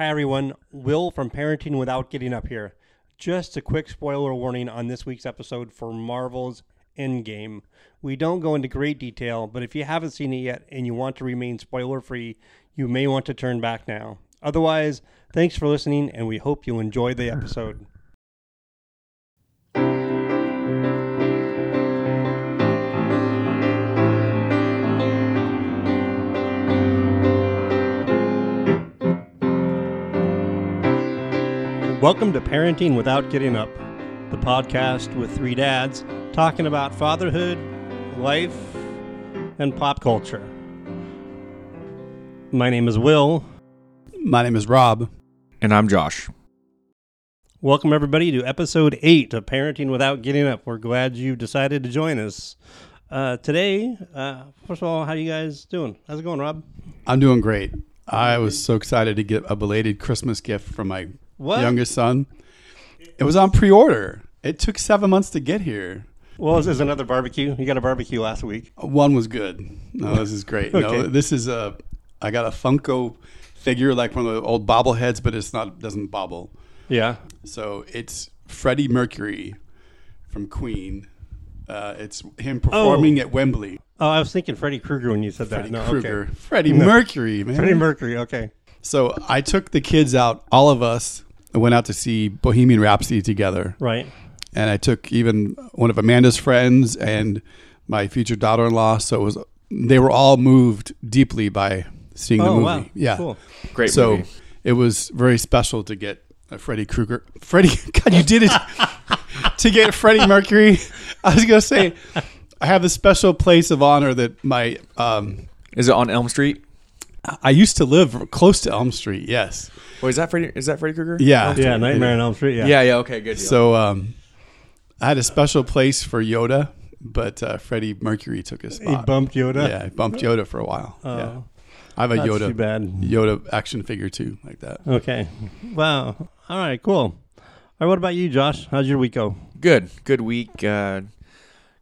Hi, everyone. Will from Parenting Without Getting Up here. Just a quick spoiler warning on this week's episode for Marvel's Endgame. We don't go into great detail, but if you haven't seen it yet and you want to remain spoiler free, you may want to turn back now. Otherwise, thanks for listening, and we hope you enjoy the episode. Welcome to Parenting Without Getting Up, the podcast with three dads talking about fatherhood, life, and pop culture. My name is Will. My name is Rob. And I'm Josh. Welcome, everybody, to episode eight of Parenting Without Getting Up. We're glad you decided to join us. Uh, today, uh, first of all, how you guys doing? How's it going, Rob? I'm doing great. I was so excited to get a belated Christmas gift from my What? youngest son. It was on pre-order. It took seven months to get here. Well, is this another barbecue. You got a barbecue last week. One was good. No, this is great. No, Okay. this is a. I got a Funko figure like one of the old bobbleheads, but it's not doesn't bobble. Yeah. So it's Freddie Mercury from Queen. Uh, it's him performing at Wembley. Oh, I was thinking Freddy Krueger when you said Freddie that. No, Krueger. okay. Freddie No. Mercury, man. Freddie Mercury. Okay. So I took the kids out, all of us went out to see Bohemian Rhapsody together. Right. And I took even one of Amanda's friends and my future daughter in law. So it was they were all moved deeply by seeing the oh movie. wow. Yeah. Cool. Great so movie. it was very special to get a Freddie Krueger. Freddie God, you did it to get Freddie Mercury. I was gonna say I have a special place of honor that my um Is it on Elm Street? I used to live close to Elm Street, yes. Wait, is that Freddy? Is that Freddy Krueger? Yeah. Yeah. Nightmare on Elm Street. Yeah. Yeah. Yeah. Okay. Good. Deal. So um, I had a special place for Yoda, but uh, Freddie Mercury took his He bumped Yoda. Yeah, he bumped Yoda for a while. Oh, yeah, I have a that's too Yoda bad. Yoda action figure too, like that. Okay. Wow. All right. Cool. All right. What about you, Josh? How's your week go? good. Good week. Uh,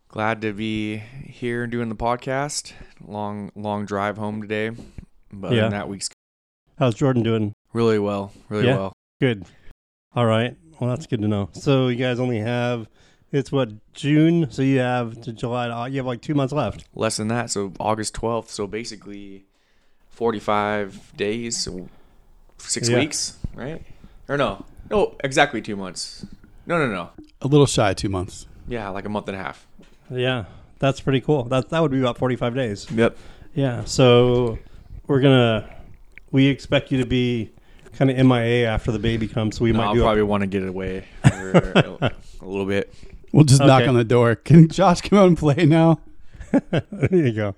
glad to be here and doing the podcast. Long, long drive home today, but Yeah. that week's How's Jordan doing? really well. Really Yeah? well. Good. All right. Well, that's good to know. So you guys only have it's what June. So you have to July. You have like two months left. Less than that. So August twelfth. So basically, forty-five days. So six Yeah. weeks, right? Or no? No, exactly two months. No, no, no. A little shy of two months. Yeah, like a month and a half. Yeah. That's pretty cool. That that would be about forty five days. Yep. Yeah. So we're gonna we expect you to be kind of MIA after the baby comes. So we No, might I'll do. probably want to get away for a, a little bit. We'll just knock Okay. on the door. Can Josh come out and play now? A, there you go.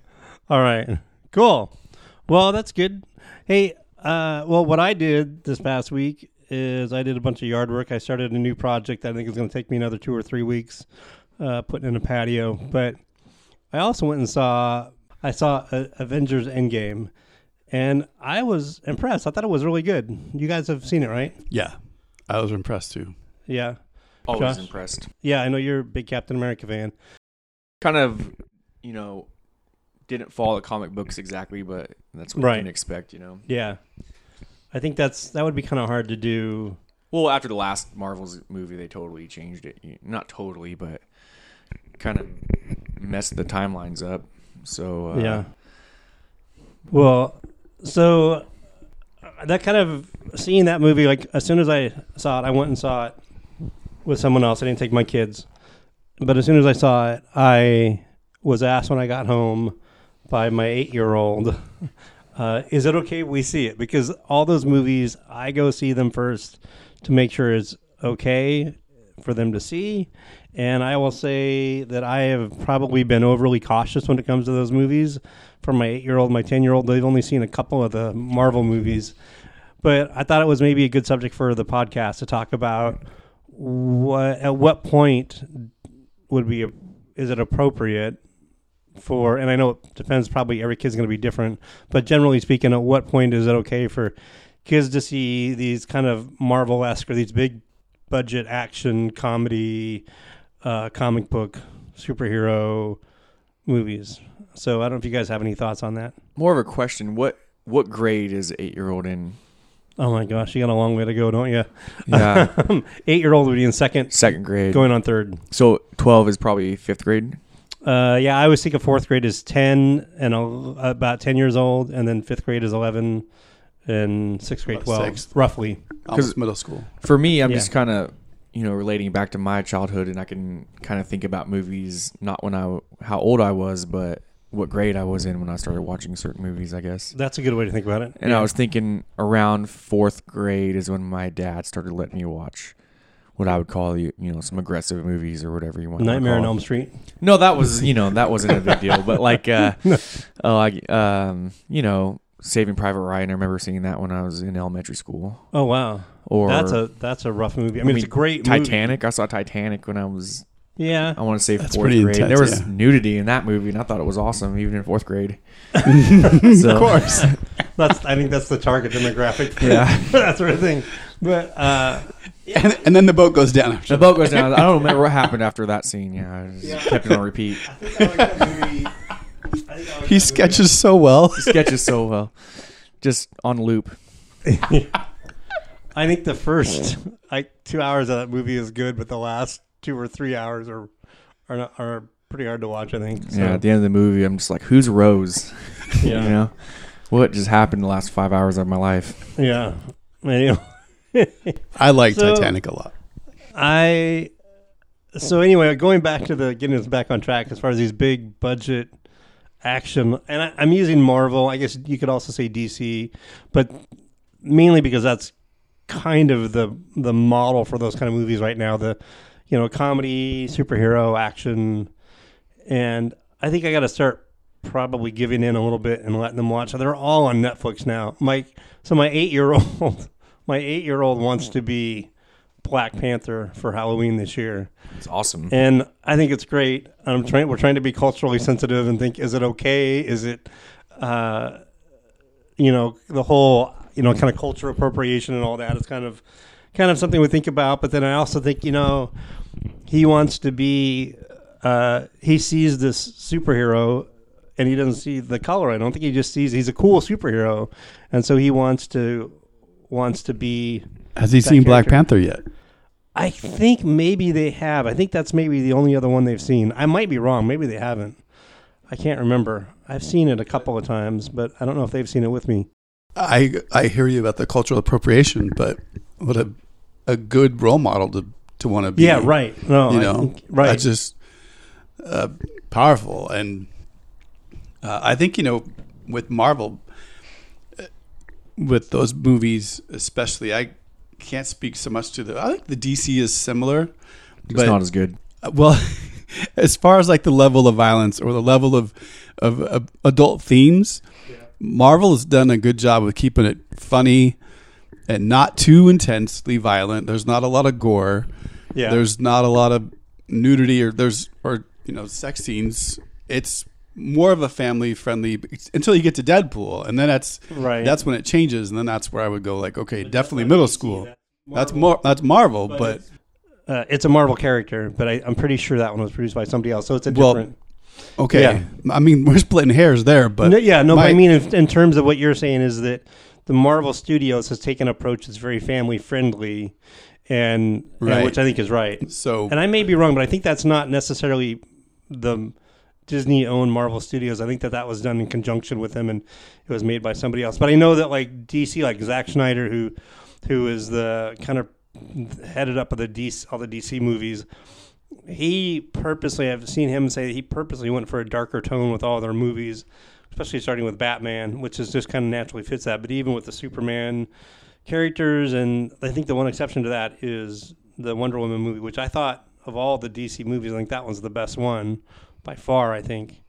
All right. Cool. Well, that's good. Hey. Uh. Well, what I did this past week is I did a bunch of yard work. I started a new project that I think is going to take me another two or three weeks. Uh, putting in a patio, but I also went and saw I saw uh, Avengers Endgame, and I was impressed. I thought it was really good. You guys have seen it, right? Yeah, I was impressed too. Yeah, Always Josh? impressed. yeah. I know you're a big Captain America fan. Kind of, you know, didn't follow the comic books exactly, but that's what Right. you can expect, you know. Yeah, I think that's that would be kind of hard to do. Well, after the last Marvel's movie, they totally changed it. Not totally, but kind of messed the timelines up. So uh, yeah. Well, so that kind of seeing that movie, like as soon as I saw it, I went and saw it with someone else. I didn't take my kids, but as soon as I saw it, I was asked when I got home by my eight-year-old, uh, "Is it okay we see it?" Because all those movies, I go see them first to make sure it's okay for them to see. And I will say that I have probably been overly cautious when it comes to those movies. For my eight year old, my 10 year old, they've only seen a couple of the Marvel movies. But I thought it was maybe a good subject for the podcast to talk about what at what point would be is it appropriate for and I know it depends probably every kid's going to be different but generally speaking at what point is it okay for kids to see these kind of Marvel-esque or these big budget action comedy uh, comic book superhero movies so I don't know if you guys have any thoughts on that more of a question: what what grade is eight year old in? Oh my gosh, you got a long way to go, don't you? Yeah, Eight year old would be in second, second grade. going on third. So twelve is probably fifth grade. Uh, yeah, I always think of fourth grade is ten and el- about ten years old, and then fifth grade is eleven, and sixth grade About twelve, sixth. roughly. Almost middle school. For me, I'm Yeah. just kind of you know relating back to my childhood, and I can kind of think about movies not when I how old I was, but what grade I was in when I started watching certain movies. I guess. That's a good way to think about it. And I was thinking around fourth grade is when my dad started letting me watch what I would call you you know some aggressive movies or whatever you want. Nightmare on. Elm Street. No, that was you know that wasn't a big deal, but like uh, oh, I, um, you know, Saving Private Ryan. I remember seeing that when I was in elementary school. Oh wow, Or that's a that's a rough movie. I mean, it's a great movie. Titanic. I saw Titanic when I was Yeah, I want to say That's fourth grade. intense, there was yeah. nudity in that movie, and I thought it was awesome, even in fourth grade. So- of course. that's I think that's the target demographic. For Yeah. that sort of thing. But uh, and, and then the boat goes down. After The boat goes down. I don't remember what happened after that scene. Yeah, I just kept it on repeat. He sketches so well. Sketches so well, just on loop. I think the first like two hours of that movie is good, but the last two or three hours are are not, are pretty hard to watch. I think. So, Yeah, at the end of the movie, I'm just like, "Who's Rose?" Yeah. you know, what just happened the last five hours of my life? yeah. Anyway, I like So- Titanic a lot. I so anyway, going back to the getting us back on track as far as these big budget action, and I, I'm using Marvel. I guess you could also say DC, but mainly because that's kind of the the model for those kind of movies right now. The you know comedy, superhero, action, and I think I got to start probably giving in a little bit and letting them watch. They're all on Netflix now. My so my eight year old my eight year old wants to be Black Panther for Halloween this year, It's awesome. and I think it's great. I'm trying. We're trying to be culturally sensitive and think: is it okay? Is it, uh, you know, the whole you know kind of culture appropriation and all that is kind of kind of something we think about. But then I also think you know he wants to be. Uh, he sees this superhero and he doesn't see the color. I don't think he just sees he's a cool superhero, and so he wants to wants to be Has he That seen Black. Panther yet? I think maybe they have. I think that's maybe the only other one they've seen. I might be wrong. Maybe they haven't. I can't remember. I've seen it a couple of times, but I don't know if they've seen it with me. I I hear you about the cultural appropriation, but what a a good role model to to want to be. Yeah, right. No, You I know, think- right. That's just uh, powerful, and uh, I think you know with Marvel, uh, with those movies especially, I can't speak so much to the. I think the DC is similar, It's but not as good. Well as far as like the level of violence or the level of of, of adult themes marvel has done a good job of keeping it funny and not too intensely violent there's not a lot of gore yeah. there's not a lot of nudity or there's or you know sex scenes it's more of a family friendly until you get to deadpool and then that's right. that's when it changes and then that's where i would go like okay definitely middle school that's more that's marvel but uh, it's a Marvel character, but I, I'm pretty sure that one was produced by somebody else. So it's a Well, different. Okay. Yeah. I mean, we're splitting hairs there, but no, yeah, no, but I mean, in, in terms of what you're saying, is that the Marvel Studios has taken an approach that's very family friendly, and, and which I think is right. so And I may be wrong, but I think that's not necessarily the Disney owned Marvel Studios. I think that that was done in conjunction with them, and it was made by somebody else. But I know that like DC, like Zack Snyder, who who is the kind of headed up of the DC, all the DC movies. He purposely, I've seen him say he purposely went for a darker tone with all their movies, especially starting with Batman, which is just kind of naturally fits that. But even with the Superman characters, and I think the one exception to that is the Wonder Woman movie, which I thought of all the DC movies, I think that one's the best one by far. I think,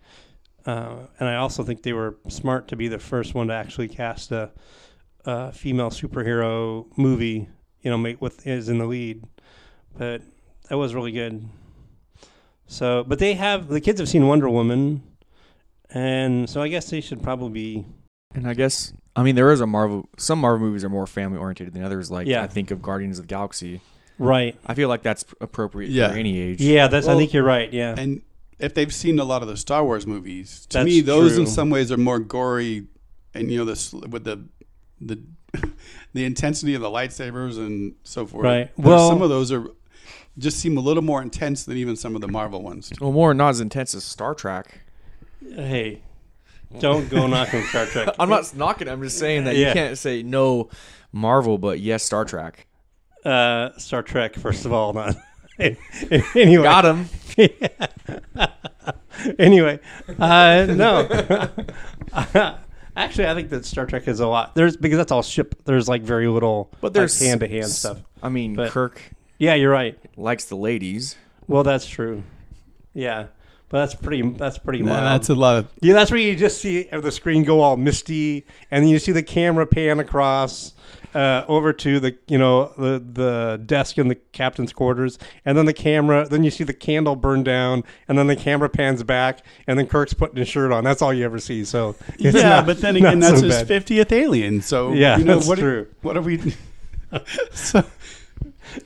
uh, and I also think they were smart to be the first one to actually cast a, a female superhero movie. You know, make with is in the lead, but that was really good. So, but they have the kids have seen Wonder Woman, and so I guess they should probably be And I guess I mean there is a Marvel. Some Marvel movies are more family oriented than others. Like Yeah. I think of Guardians of the Galaxy. right. I feel like that's appropriate Yeah. for any age. Yeah, that's. I think you're right. Yeah, and if they've seen a lot of the Star Wars movies, to That's me those in some ways are more gory, and you know this with the the the intensity of the lightsabers and so forth. Right. There's Well- some of those are just seem a little more intense than even some of the Marvel ones. Well, more not as intense as Star Trek. Hey, don't go knocking Star Trek. I'm not knocking. I'm just saying that Yeah. you can't say no Marvel, but yes Star Trek. uh, Star Trek. First of all, not. anyway, Got him. anyway, uh, no. Actually, I think that Star Trek is a lot. There's because that's all ship. There's like very little, But there's hand to hand stuff. I mean, But- Kirk Yeah, you're right. likes the ladies. Well, that's true. Yeah, but that's pretty. That's pretty Nah, mild. that's a lot of yeah, that's where you just see the screen go all misty, and then you see the camera pan across uh, over to the you know the the desk in the captain's quarters, and then the camera. Then you see the candle burn down, and then the camera pans back, and then Kirk's putting his shirt on. That's all you ever see. So it's yeah, not- but then again, that's so his fiftieth alien. So Yeah, you know, that's what true. what are we? so,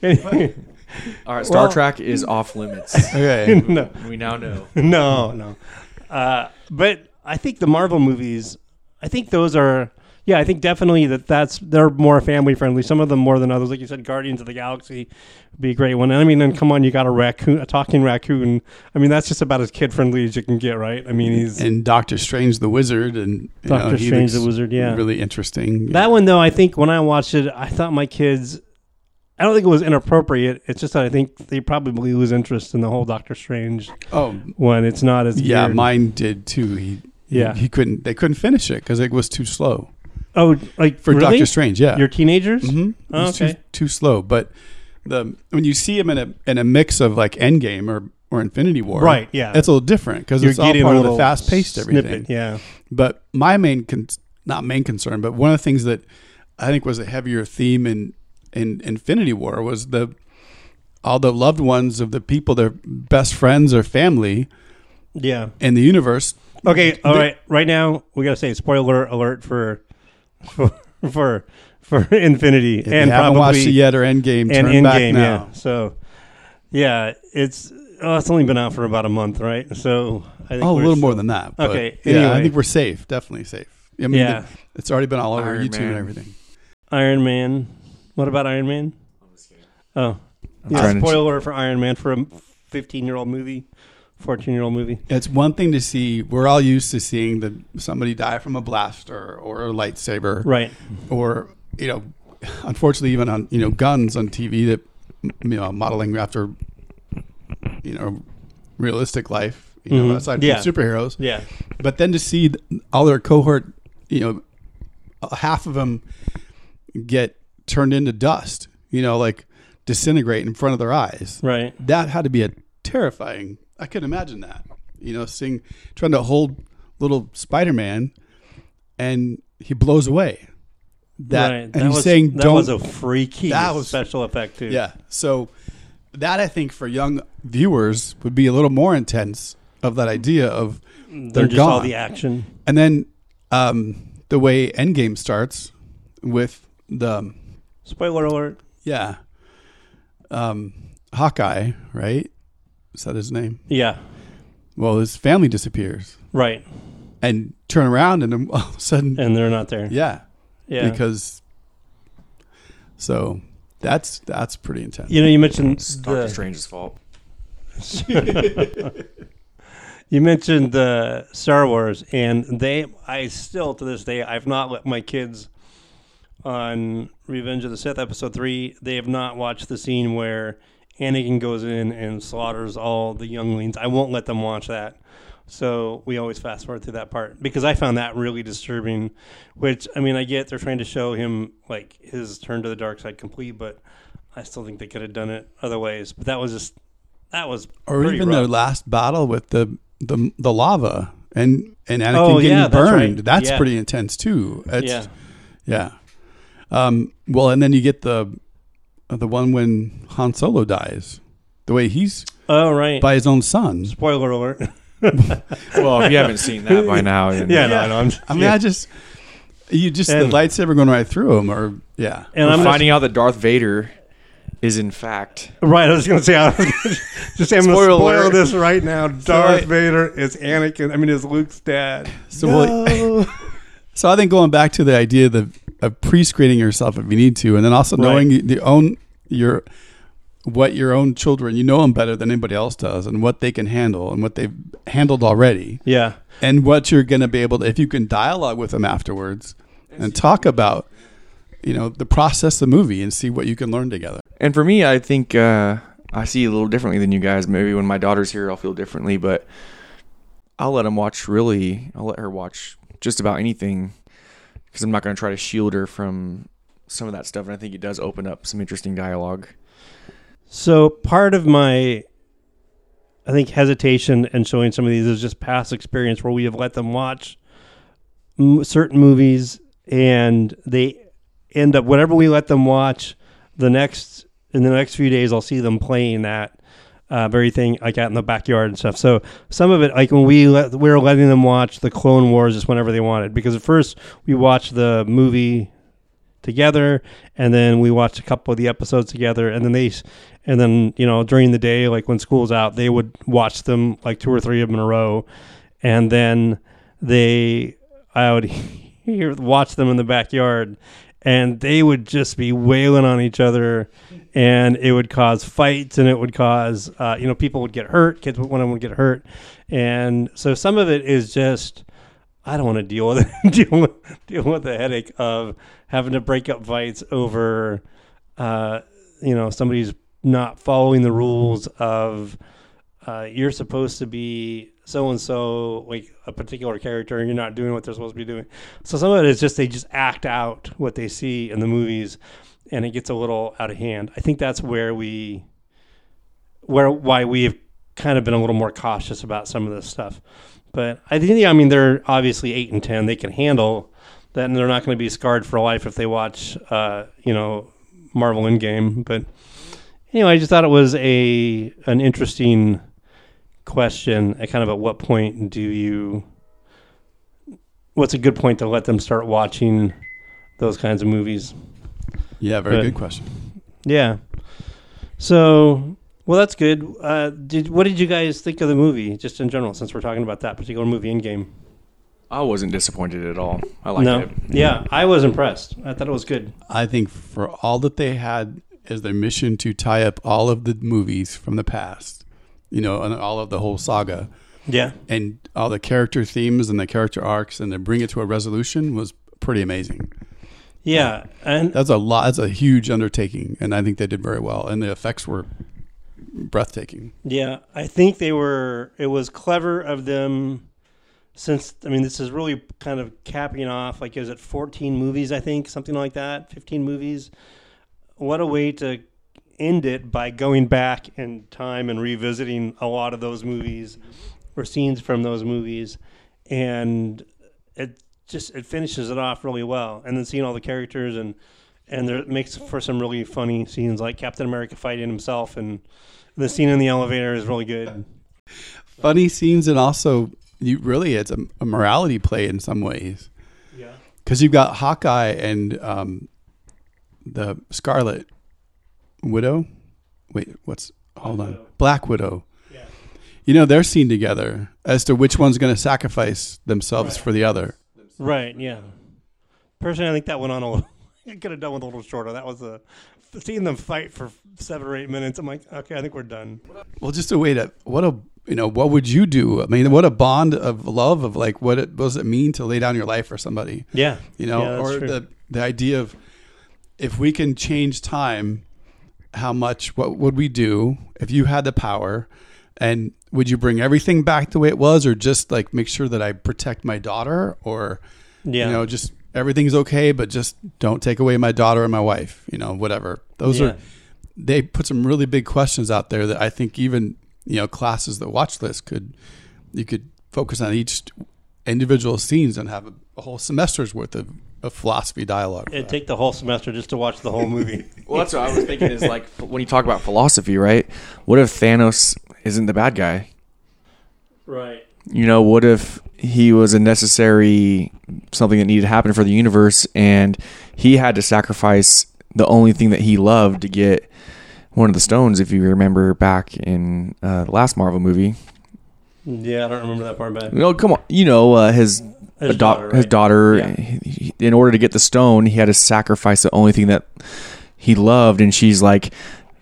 Anyway. All right, Star Well- Trek is off limits. okay, no, we now know. no, no. Uh, but I think the Marvel movies, I think those are, yeah, I think definitely that that's they're more family friendly. Some of them more than others. Like you said, Guardians of the Galaxy would be a great one. And I mean, then come on, you got a raccoon, a talking raccoon. I mean, that's just about as kid friendly as you can get, right? I mean, he's and Doctor Strange the Wizard and you know, Doctor Strange the Wizard. Yeah, really interesting. that one though. I think when I watched it, I thought my kids. I don't think it was inappropriate. It's just that I think they probably lose interest in the whole Doctor Strange oh when it's not as yeah, geared. mine did too. He Yeah. he, he couldn't. They couldn't finish it because it was too slow Oh, like for really? Doctor Strange. Yeah, Your teenagers? hmm Oh, too, okay. too slow. But the when you see him in a in a mix of like Endgame or or Infinity War, Right, yeah. that's a little different because it's all part of the fast paced everything. Yeah. But my main, con- not main concern, but one of the things that I think was a heavier theme in in Infinity War was the all the loved ones of the people, their best friends or family Yeah. in the universe. Okay. All right. Right now, we gotta say spoiler alert for for for, for Infinity If and you haven't probably watched it yet or Endgame, and turn back Endgame. now. Yeah. So, yeah, it's oh, it's only been out for about a month, right? So I think Oh, a little still- more than that. but Okay, Yeah, I think we're safe. Definitely safe. I mean, Yeah. it- it's already been all over Iron YouTube Man. and everything. Iron Man. What about Iron Man? Oh, yeah. trying to- Spoiler for Iron Man for a fifteen-year-old movie, fourteen-year-old movie. It's one thing to see. We're all used to seeing the somebody die from a blaster or a lightsaber, Right. or you know, unfortunately, even on you know guns on TV that you know modeling after you know realistic life. You know, Mhm. aside Yeah. from superheroes, Yeah. but then to see all their cohort, you know, half of them get turned into dust. You know, like disintegrate in front of their eyes. Right. That had to be a terrifying. I could imagine that. You know, seeing trying to hold little Spider Man, and he blows away. That right. and that he's was, saying, that was a freaky That was- special effect too. yeah. So that I think for young viewers would be a little more intense of that idea of They're they're just all gone. the action. And then um, the way Endgame starts with the Spoiler alert. yeah, um, Hawkeye, right? Is that his name? Yeah. Well, his family disappears Right. and turn around, and then all of a sudden, And they're not there. yeah, Yeah. because so that's that's pretty intense. you know, you mentioned It's Doctor the, Strange's fault. you mentioned the Star Wars, and they. I still to this day, I've not let my kids on Revenge of the Sith episode three. They have not watched the scene where Anakin goes in and slaughters all the younglings. I won't let them watch that. So we always fast forward through that part because I found that really disturbing. Which I mean, I get they're trying to show him like his turn to the dark side complete, but I still think they could have done it other ways. But that was just that was or even rough. their last battle with the the the lava and and Anakin Oh, getting yeah, that's burned. right. That's Yeah. pretty intense too. It's, yeah. yeah. Um, well, and then you get the Uh, the one when Han Solo dies, the way he's Oh right. by his own son. Spoiler alert. Well, if you haven't seen that by now, then yeah, no, no, I'm I mean, yeah. I just you just And- the lightsaber going right through him, or yeah, and we're I'm finding out that Darth Vader is in fact right. I was going to say, I was gonna, just say, I'm going to spoil alert. this right now. Darth I- Vader is Anakin. I mean, is Luke's dad. So well, so I think going back to the idea that of pre-screening yourself if you need to, and then also Right. knowing the own your what your own children you know them better than anybody else does, and what they can handle and what they've handled already, Yeah. and what you're going to be able to if you can dialogue with them afterwards and talk about you know the process of the movie and see what you can learn together. And for me, I think uh, I see a little differently than you guys. Maybe when my daughter's here, I'll feel differently, but I'll let them watch. Really, I'll let her watch just about anything because I'm not going to try to shield her from some of that stuff. And I think it does open up some interesting dialogue. So part of my, I think, hesitation and showing some of these is just past experience where we have let them watch m- certain movies and they end up whatever we let them watch. The next in the next few days, I'll see them playing that uh, very thing like out in the backyard and stuff. So some of it, like when we let, we were letting them watch the Clone Wars just whenever they wanted, because at first we watched the movie together and then we watched a couple of the episodes together and then they and then you know during the day like when school's out they would watch them like two or three of them in a row. And then they i would watch them in the backyard and they would just be wailing on each other and it would cause fights and it would cause uh, you know people would get hurt kids would one of them would get hurt and so some of it is just I don't want to deal with it. deal with deal with the headache of having to break up fights over, uh, you know, somebody's not following the rules of uh, you're supposed to be so and so, like a particular character, and you're not doing what they're supposed to be doing. So some of it is just they just act out what they see in the movies, and it gets a little out of hand. I think that's where we, where why we've kind of been a little more cautious about some of this stuff. But I think, I mean, they're obviously eight and ten. They can handle that, and they're not going to be scarred for life if they watch, uh, you know, Marvel Endgame. But anyway, I just thought it was a an interesting question. At kind of at what point do you? What's a good point to let them start watching those kinds of movies? Yeah, very But- good question. Yeah. So, well, that's good. Uh, did what did you guys think of the movie, just in general, since we're talking about that particular movie Endgame? I wasn't disappointed at all. I liked no, it. yeah, I was impressed. I thought it was good. I think for all that they had as their mission to tie up all of the movies from the past, you know, and all of the whole saga, Yeah, and all the character themes and the character arcs, and to bring it to a resolution was pretty amazing. yeah, and That's a lot. That's a huge undertaking, and I think they did very well, and the effects were breathtaking. yeah, I think they were. It was clever of them. Since I mean, this is really kind of capping off. Like, is it fourteen movies? I think something like that. Fifteen movies. What a way to end it by going back in time and revisiting a lot of those movies or scenes from those movies, and it just it finishes it off really well. And then seeing all the characters and and there it makes for some really funny scenes like Captain America fighting himself, and the scene in the elevator is really good. Funny scenes, and also you really it's a, a morality play in some ways Yeah, because you've got Hawkeye and um, the Scarlet Widow. Wait, what's hold on? Black Widow. yeah, You know they're seen together as to which one's going to sacrifice themselves Right. for the other. right, yeah. Personally, I think that went on a little. I could have done with a little shorter. That was a seeing them fight for seven or eight minutes. I'm like, okay, I think we're done. Well, just a way to what a you know what would you do? I mean, what a bond of love of like what it what does it mean to lay down your life for somebody? Yeah, You know, Yeah, or true. the the idea of if we can change time, how much what would we do if you had the power? And would you bring everything back the way it was, or just like make sure that I protect my daughter, or yeah, you know, just everything's okay, but just don't take away my daughter and my wife, you know, whatever. Those Yeah. are they put some really big questions out there that I think even you know classes that watch this could you could focus on each individual scenes and have a, a whole semester's worth of, of philosophy dialogue. It'd take the whole semester just to watch the whole movie. Well, that's what I was thinking. Is like when you talk about philosophy, right? What if Thanos isn't the bad guy? right. You know, what if he was a necessary something that needed to happen for the universe, and he had to sacrifice the only thing that he loved to get one of the stones? If you remember back in uh, the last Marvel movie, Yeah, I don't remember that far back. no, come on, you know uh, his His a da- daughter, his daughter. Yeah. he- he- in order to get the stone, he had to sacrifice the only thing that he loved, and she's like,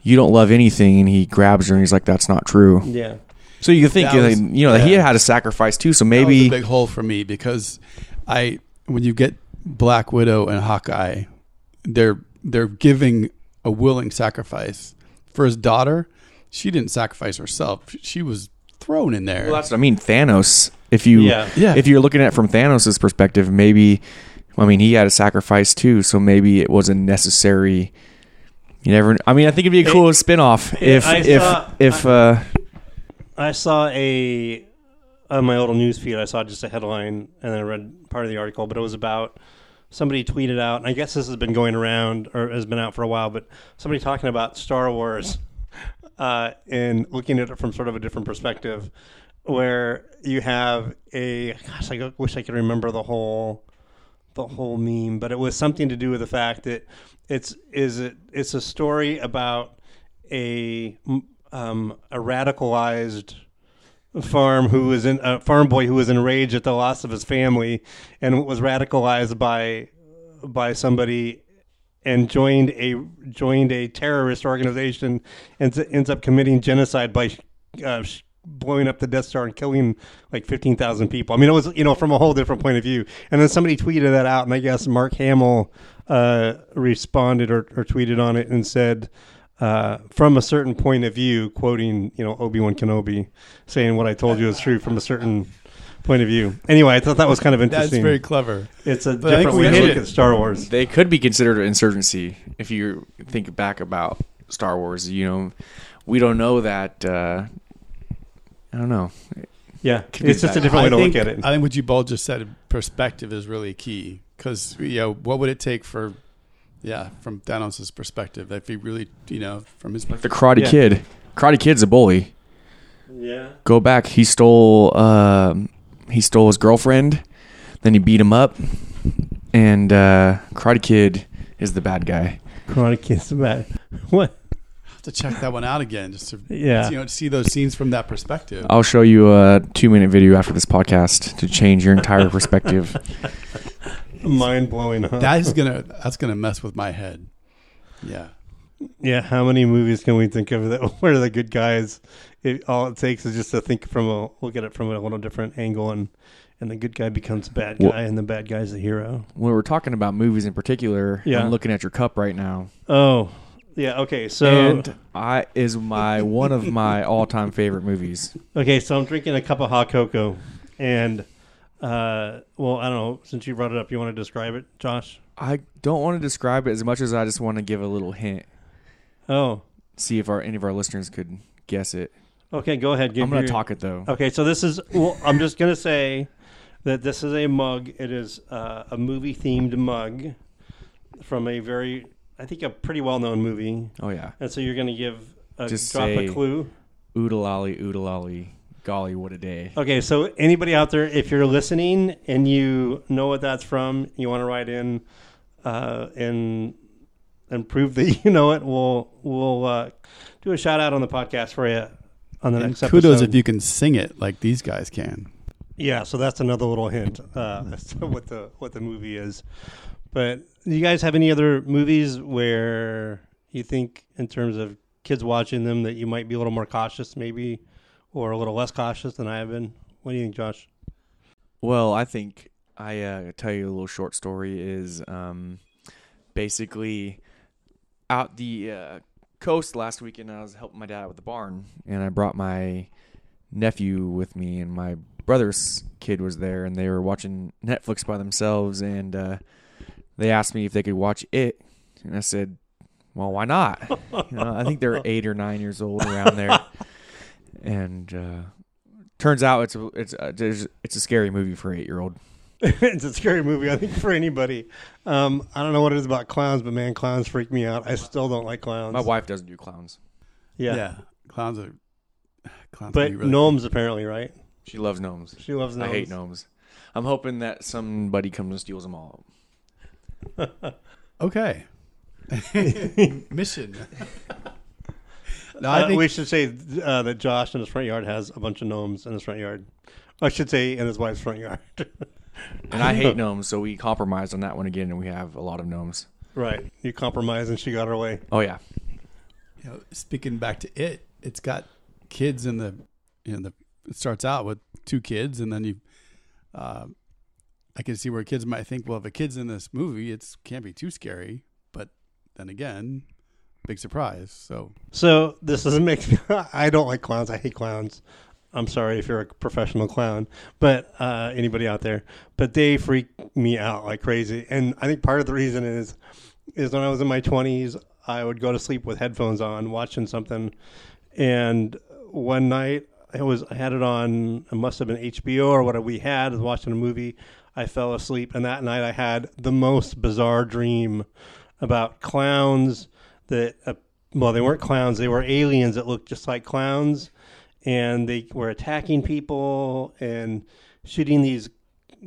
"You don't love anything," and he grabs her, and he's like, "That's not true." Yeah. So you can think, That was- like, you know, that he yeah. had to sacrifice too. So That was maybe a big hole for me because I when you get Black Widow and Hawkeye, they're they're giving a willing sacrifice for his daughter. She didn't sacrifice herself; she was thrown in there. Well, that's what I mean. Thanos. If you, Yeah. Yeah. if you're looking at it from Thanos' perspective, maybe, I mean, he had a sacrifice too. So maybe it wasn't necessary. You never. I mean, I think it'd be a cool spin-off if I if saw- if uh, I saw a on my little news feed. I saw just a headline, and then I read part of the article. But it was about somebody tweeted out, and I guess this has been going around or has been out for a while. But somebody talking about Star Wars uh, and looking at it from sort of a different perspective, where you have a gosh, I wish I could remember the whole the whole meme, but it was something to do with the fact that it's is it it's a story about a um, a radicalized farm who was in a farm boy who was enraged at the loss of his family and was radicalized by by somebody and joined a joined a terrorist organization and ends up committing genocide by uh, blowing up the Death Star and killing like fifteen thousand people. I mean, it was you know from a whole different point of view. And then somebody tweeted that out, and I guess Mark Hamill uh, responded or, or tweeted on it and said. Uh, from a certain point of view, quoting you know Obi Wan Kenobi, saying what I told you is true from a certain point of view. Anyway, I thought that was kind of interesting. That's very clever. it's a But different way to look it. at Star Wars. they could be considered an insurgency if you think back about Star Wars. You know, we don't know that. Uh, I don't know. Yeah, Could it's just a different way I to think, look at it. I think what you both just said, perspective is really key. Because you know, what would it take for, yeah, from Thanos' perspective, if he really, you know, from his Like the Karate Yeah. Kid. Karate Kid's a bully. yeah, Go back. He stole. um he stole his girlfriend. Then he beat him up. And uh, Karate Kid is the bad guy. Karate Kid's the bad. What? Have to check that one out again, just to Yeah. you know see those scenes from that perspective. I'll show you a two-minute video after this podcast to change your entire perspective. Mind blowing, huh? That is gonna that's gonna mess with my head. Yeah. yeah, how many movies can we think of that where the good guys? It, all it takes is just to think from a look at it from a little different angle, and and the good guy becomes a bad guy, Well- and the bad guy's the hero. when we're talking about movies in particular, Yeah. I'm looking at your cup right now, Oh, yeah. Okay, so and I is my one of my all-time favorite movies. okay, so I'm drinking a cup of hot cocoa, and uh, well, I don't know. Since you brought it up, you want to describe it, Josh? I don't want to describe it as much as I just want to give a little hint, Oh, see if our any of our listeners could guess it. okay. Go ahead. Give I'm going your- to talk it though. Okay, so this is. Well, I'm just gonna say that this is a mug. It is uh, a movie themed mug from a very, I think, a pretty well known movie. Oh yeah, And so you're gonna give a Just drop say- a clue. oodalali oodalali, golly, what a day! Okay, so anybody out there, if you're listening and you know what that's from, you want to write in uh, and and prove that you know it. We'll we'll uh, do a shout out on the podcast for you on the And next kudos episode. Kudos if you can sing it like these guys can. Yeah, so that's another little hint uh, as to what the what the movie is. But do you guys have any other movies where you think, in terms of kids watching them, that you might be a little more cautious, maybe, or a little less cautious than I have been? What do you think, Josh? Well, I think I uh, tell you a little short story is um, basically out the uh, coast last weekend. I was helping my dad with the barn, and I brought my nephew with me, and my brother's kid was there, and they were watching Netflix by themselves, and uh, they asked me if they could watch it, and I said, "Well, why not?" you know, I think they're eight or nine years old around there, and. Uh, Turns out it's a it's a, it's a scary movie for an eight year old. it's a scary movie, I think, for anybody. Um, I don't know what it is about clowns, but man, clowns freak me out. I still don't like clowns. My wife doesn't do clowns. yeah, yeah, Clowns are clowns. but can be really gnomes apparently, right? She loves gnomes. She loves gnomes. I hate gnomes. I'm hoping that somebody comes and steals them all. Okay. Mission. No, Uh, I think we should say uh, that Josh in his front yard has a bunch of gnomes in his front yard. I should say in his wife's front yard. and I hate gnomes, so we compromised on that one again, and we have a lot of gnomes. Right. You compromised and she got her way. Oh yeah, You know, speaking back to it, it's got kids in the you know the it starts out with two kids and then you uh, I can see where kids might think, well, if a kid's in this movie, it can't be too scary. But then again, big surprise. So So this doesn't make. I don't like clowns. I hate clowns. I'm sorry if you're a professional clown, but uh, anybody out there, but they freak me out like crazy. And I think part of the reason is is when I was in my 20s, I would go to sleep with headphones on, watching something, and one night it was I had it on. It must have been HBO or what we had. I was watching a movie. I fell asleep, and that night I had the most bizarre dream about clowns that. Uh, well, they weren't clowns. They were aliens that looked just like clowns, and they were attacking people and shooting these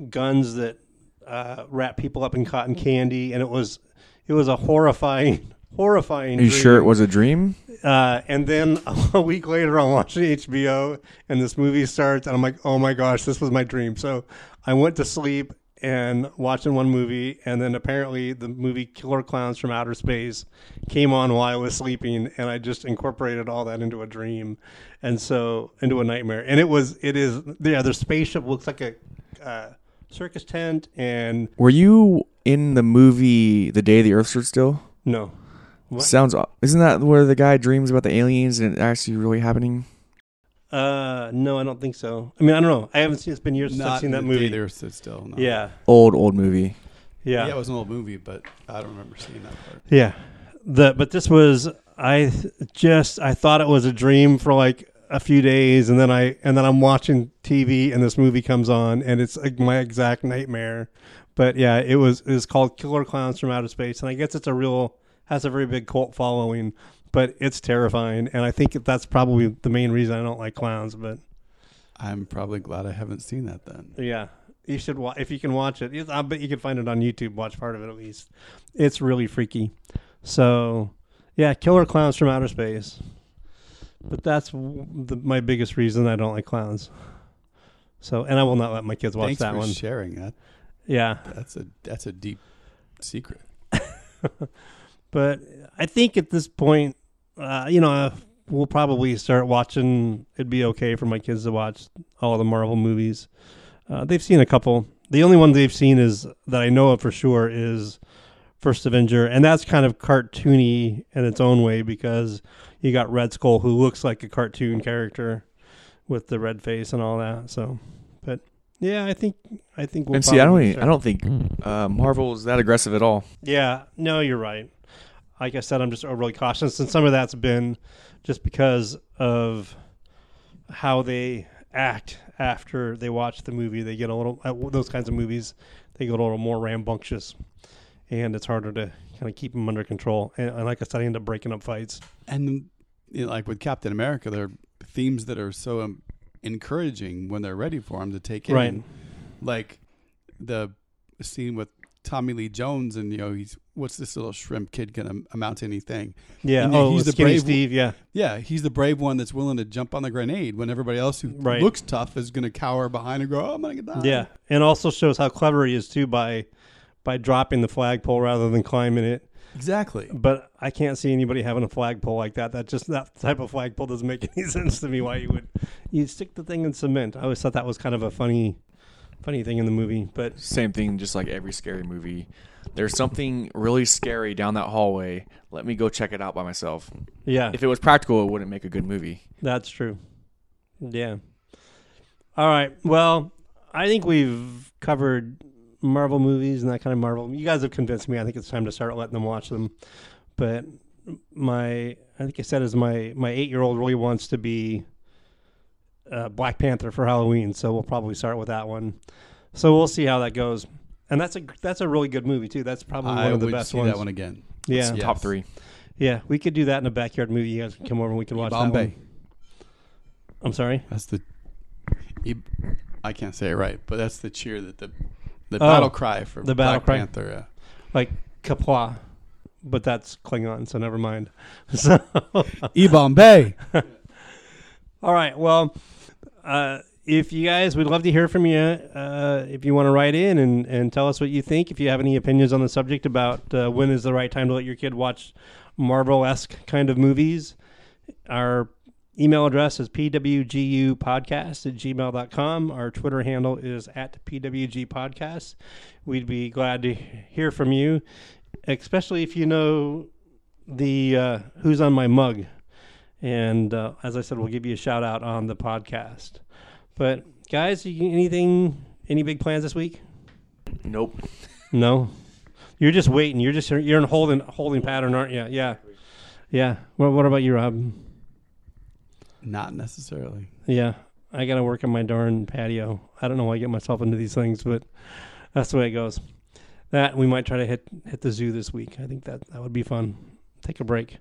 guns that uh, wrap people up in cotton candy, and it was it was a horrifying, horrifying. are you dream. sure it was a dream? Uh, and then a week later, I'm watching HBO, and this movie starts, and I'm like, "Oh my gosh, this was my dream." So I went to sleep and watching one movie, and then apparently the movie Killer Clowns from Outer Space came on while I was sleeping, and I just incorporated all that into a dream, and so into a nightmare. And it was, it is, yeah, the spaceship looks like a uh, circus tent, and Were you in the movie The Day the Earth Stood Still? no, What? Sounds. Isn't that where the guy dreams about the aliens and it actually really happening? uh, no, I don't think so. I mean, I don't know. I haven't seen. It's been years since I've seen that movie. day there stood still. No. Yeah, Old old movie. yeah. yeah, it was an old movie, but I don't remember seeing that part. Yeah. The but this was I th- just I thought it was a dream for like a few days and then I and then I'm watching TV and this movie comes on and it's like my exact nightmare. But yeah, it was it was called Killer Clowns from Outer Space and I guess it's a real has a very big cult following, but it's terrifying and I think that's probably the main reason I don't like clowns, but I'm probably glad I haven't seen that then. yeah. You should watch if you can watch it. I bet you can find it on YouTube. Watch part of it at least. It's really freaky. So, yeah, Killer Clowns from Outer Space. But that's the, my biggest reason I don't like clowns. So, and I will not let my kids watch Thanks that for one. sharing that. yeah, That's a that's a deep secret. but I think at this point, uh, you know, we'll probably start watching. It'd be okay for my kids to watch all the Marvel movies. Uh, they've seen a couple. The only one they've seen is that I know of for sure is First Avenger, and that's kind of cartoony in its own way because you got Red Skull who looks like a cartoon character with the red face and all that. So, but yeah, I think I think we'll and see, I don't. Even, I don't think uh, Marvel is that aggressive at all. yeah, no, you're right. Like I said, I'm just overly cautious, and some of that's been just because of how they act after they watch the movie. They get a little uh, those kinds of movies. They get a little more rambunctious, and it's harder to kind of keep them under control. And, and like I said, I end up breaking up fights. And you know, like with Captain America, there are themes that are so um, encouraging when they're ready for them to take in. Right. Like the scene with Tommy Lee Jones, and you know, he's what's this little shrimp kid gonna amount to anything? Yeah. And oh, he's the brave- Steve. Yeah. Yeah, he's the brave one that's willing to jump on the grenade when everybody else who Right. looks tough is gonna cower behind and go, "Oh, I'm gonna die." Yeah, and also shows how clever he is too by by dropping the flagpole rather than climbing it. exactly. But I can't see anybody having a flagpole like that. That just that type of flagpole doesn't make any sense to me. Why you would you stick the thing in cement? I always thought that was kind of a funny, funny thing in the movie. But Same thing, just like every scary movie. There's something really scary down that hallway. Let me go check it out by myself. yeah, If it was practical, it wouldn't make a good movie. that's true. Yeah. All right. Well, I think we've covered Marvel movies and that kind of Marvel. You guys have convinced me. I think it's time to start letting them watch them. But my, I think I said is my my eight year old really wants to be uh, Black Panther for Halloween, so we'll probably start with that one. So we'll see how that goes. And that's a that's a really good movie too. That's probably I one of the would best see ones. that one again. Yeah, Yes. Top three. yeah. We could do that in a backyard movie. You guys can come over and we can watch that one. I'm sorry. That's the. E- I can't say it right, but that's the cheer that the the Oh, battle cry for the battle Black cry. Panther. Yeah. like Kapwa, but that's Klingon, so never mind. So, E Bombay. all right, well, uh, if you guys, we'd love to hear from you. Uh, if you want to write in and, and tell us what you think, if you have any opinions on the subject about uh, when is the right time to let your kid watch Marvel esque kind of movies, our email address is pwgupodcast at gmail.com. Our Twitter handle is at pwgpodcast. We'd be glad to hear from you, especially if you know the uh, who's on my mug. And uh, as I said, we'll give you a shout out on the podcast. But guys, you, anything, any big plans this week? Nope. No, you're just waiting. You're just you're in holding holding pattern, aren't you? Yeah, yeah. What What about you, Rob? Not necessarily. Yeah, I got to work on my darn patio. I don't know why I get myself into these things, but that's the way it goes. That we might try to hit hit the zoo this week. I think that that would be fun. Take a break.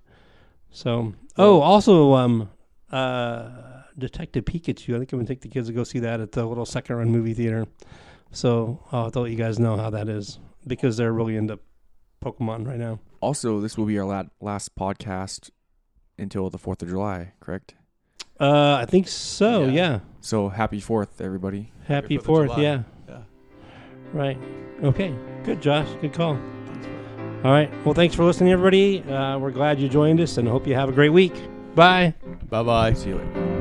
So, oh, also, um, uh, Detective Pikachu. I think I'm gonna take the kids to go see that at the little second run movie theater. So I'll let you guys know how that is because they're really into Pokemon right now. Also, this will be our la- last podcast until the 4th of July, correct? Uh, I think so. Yeah. Yeah. So happy 4th, everybody. Happy Happy 4th Fourth. Yeah. Yeah. Right. Okay. Good, Josh. Good call. All right. Well, thanks for listening, everybody. Uh, we're glad you joined us and hope you have a great week. Bye. Bye bye. See you later.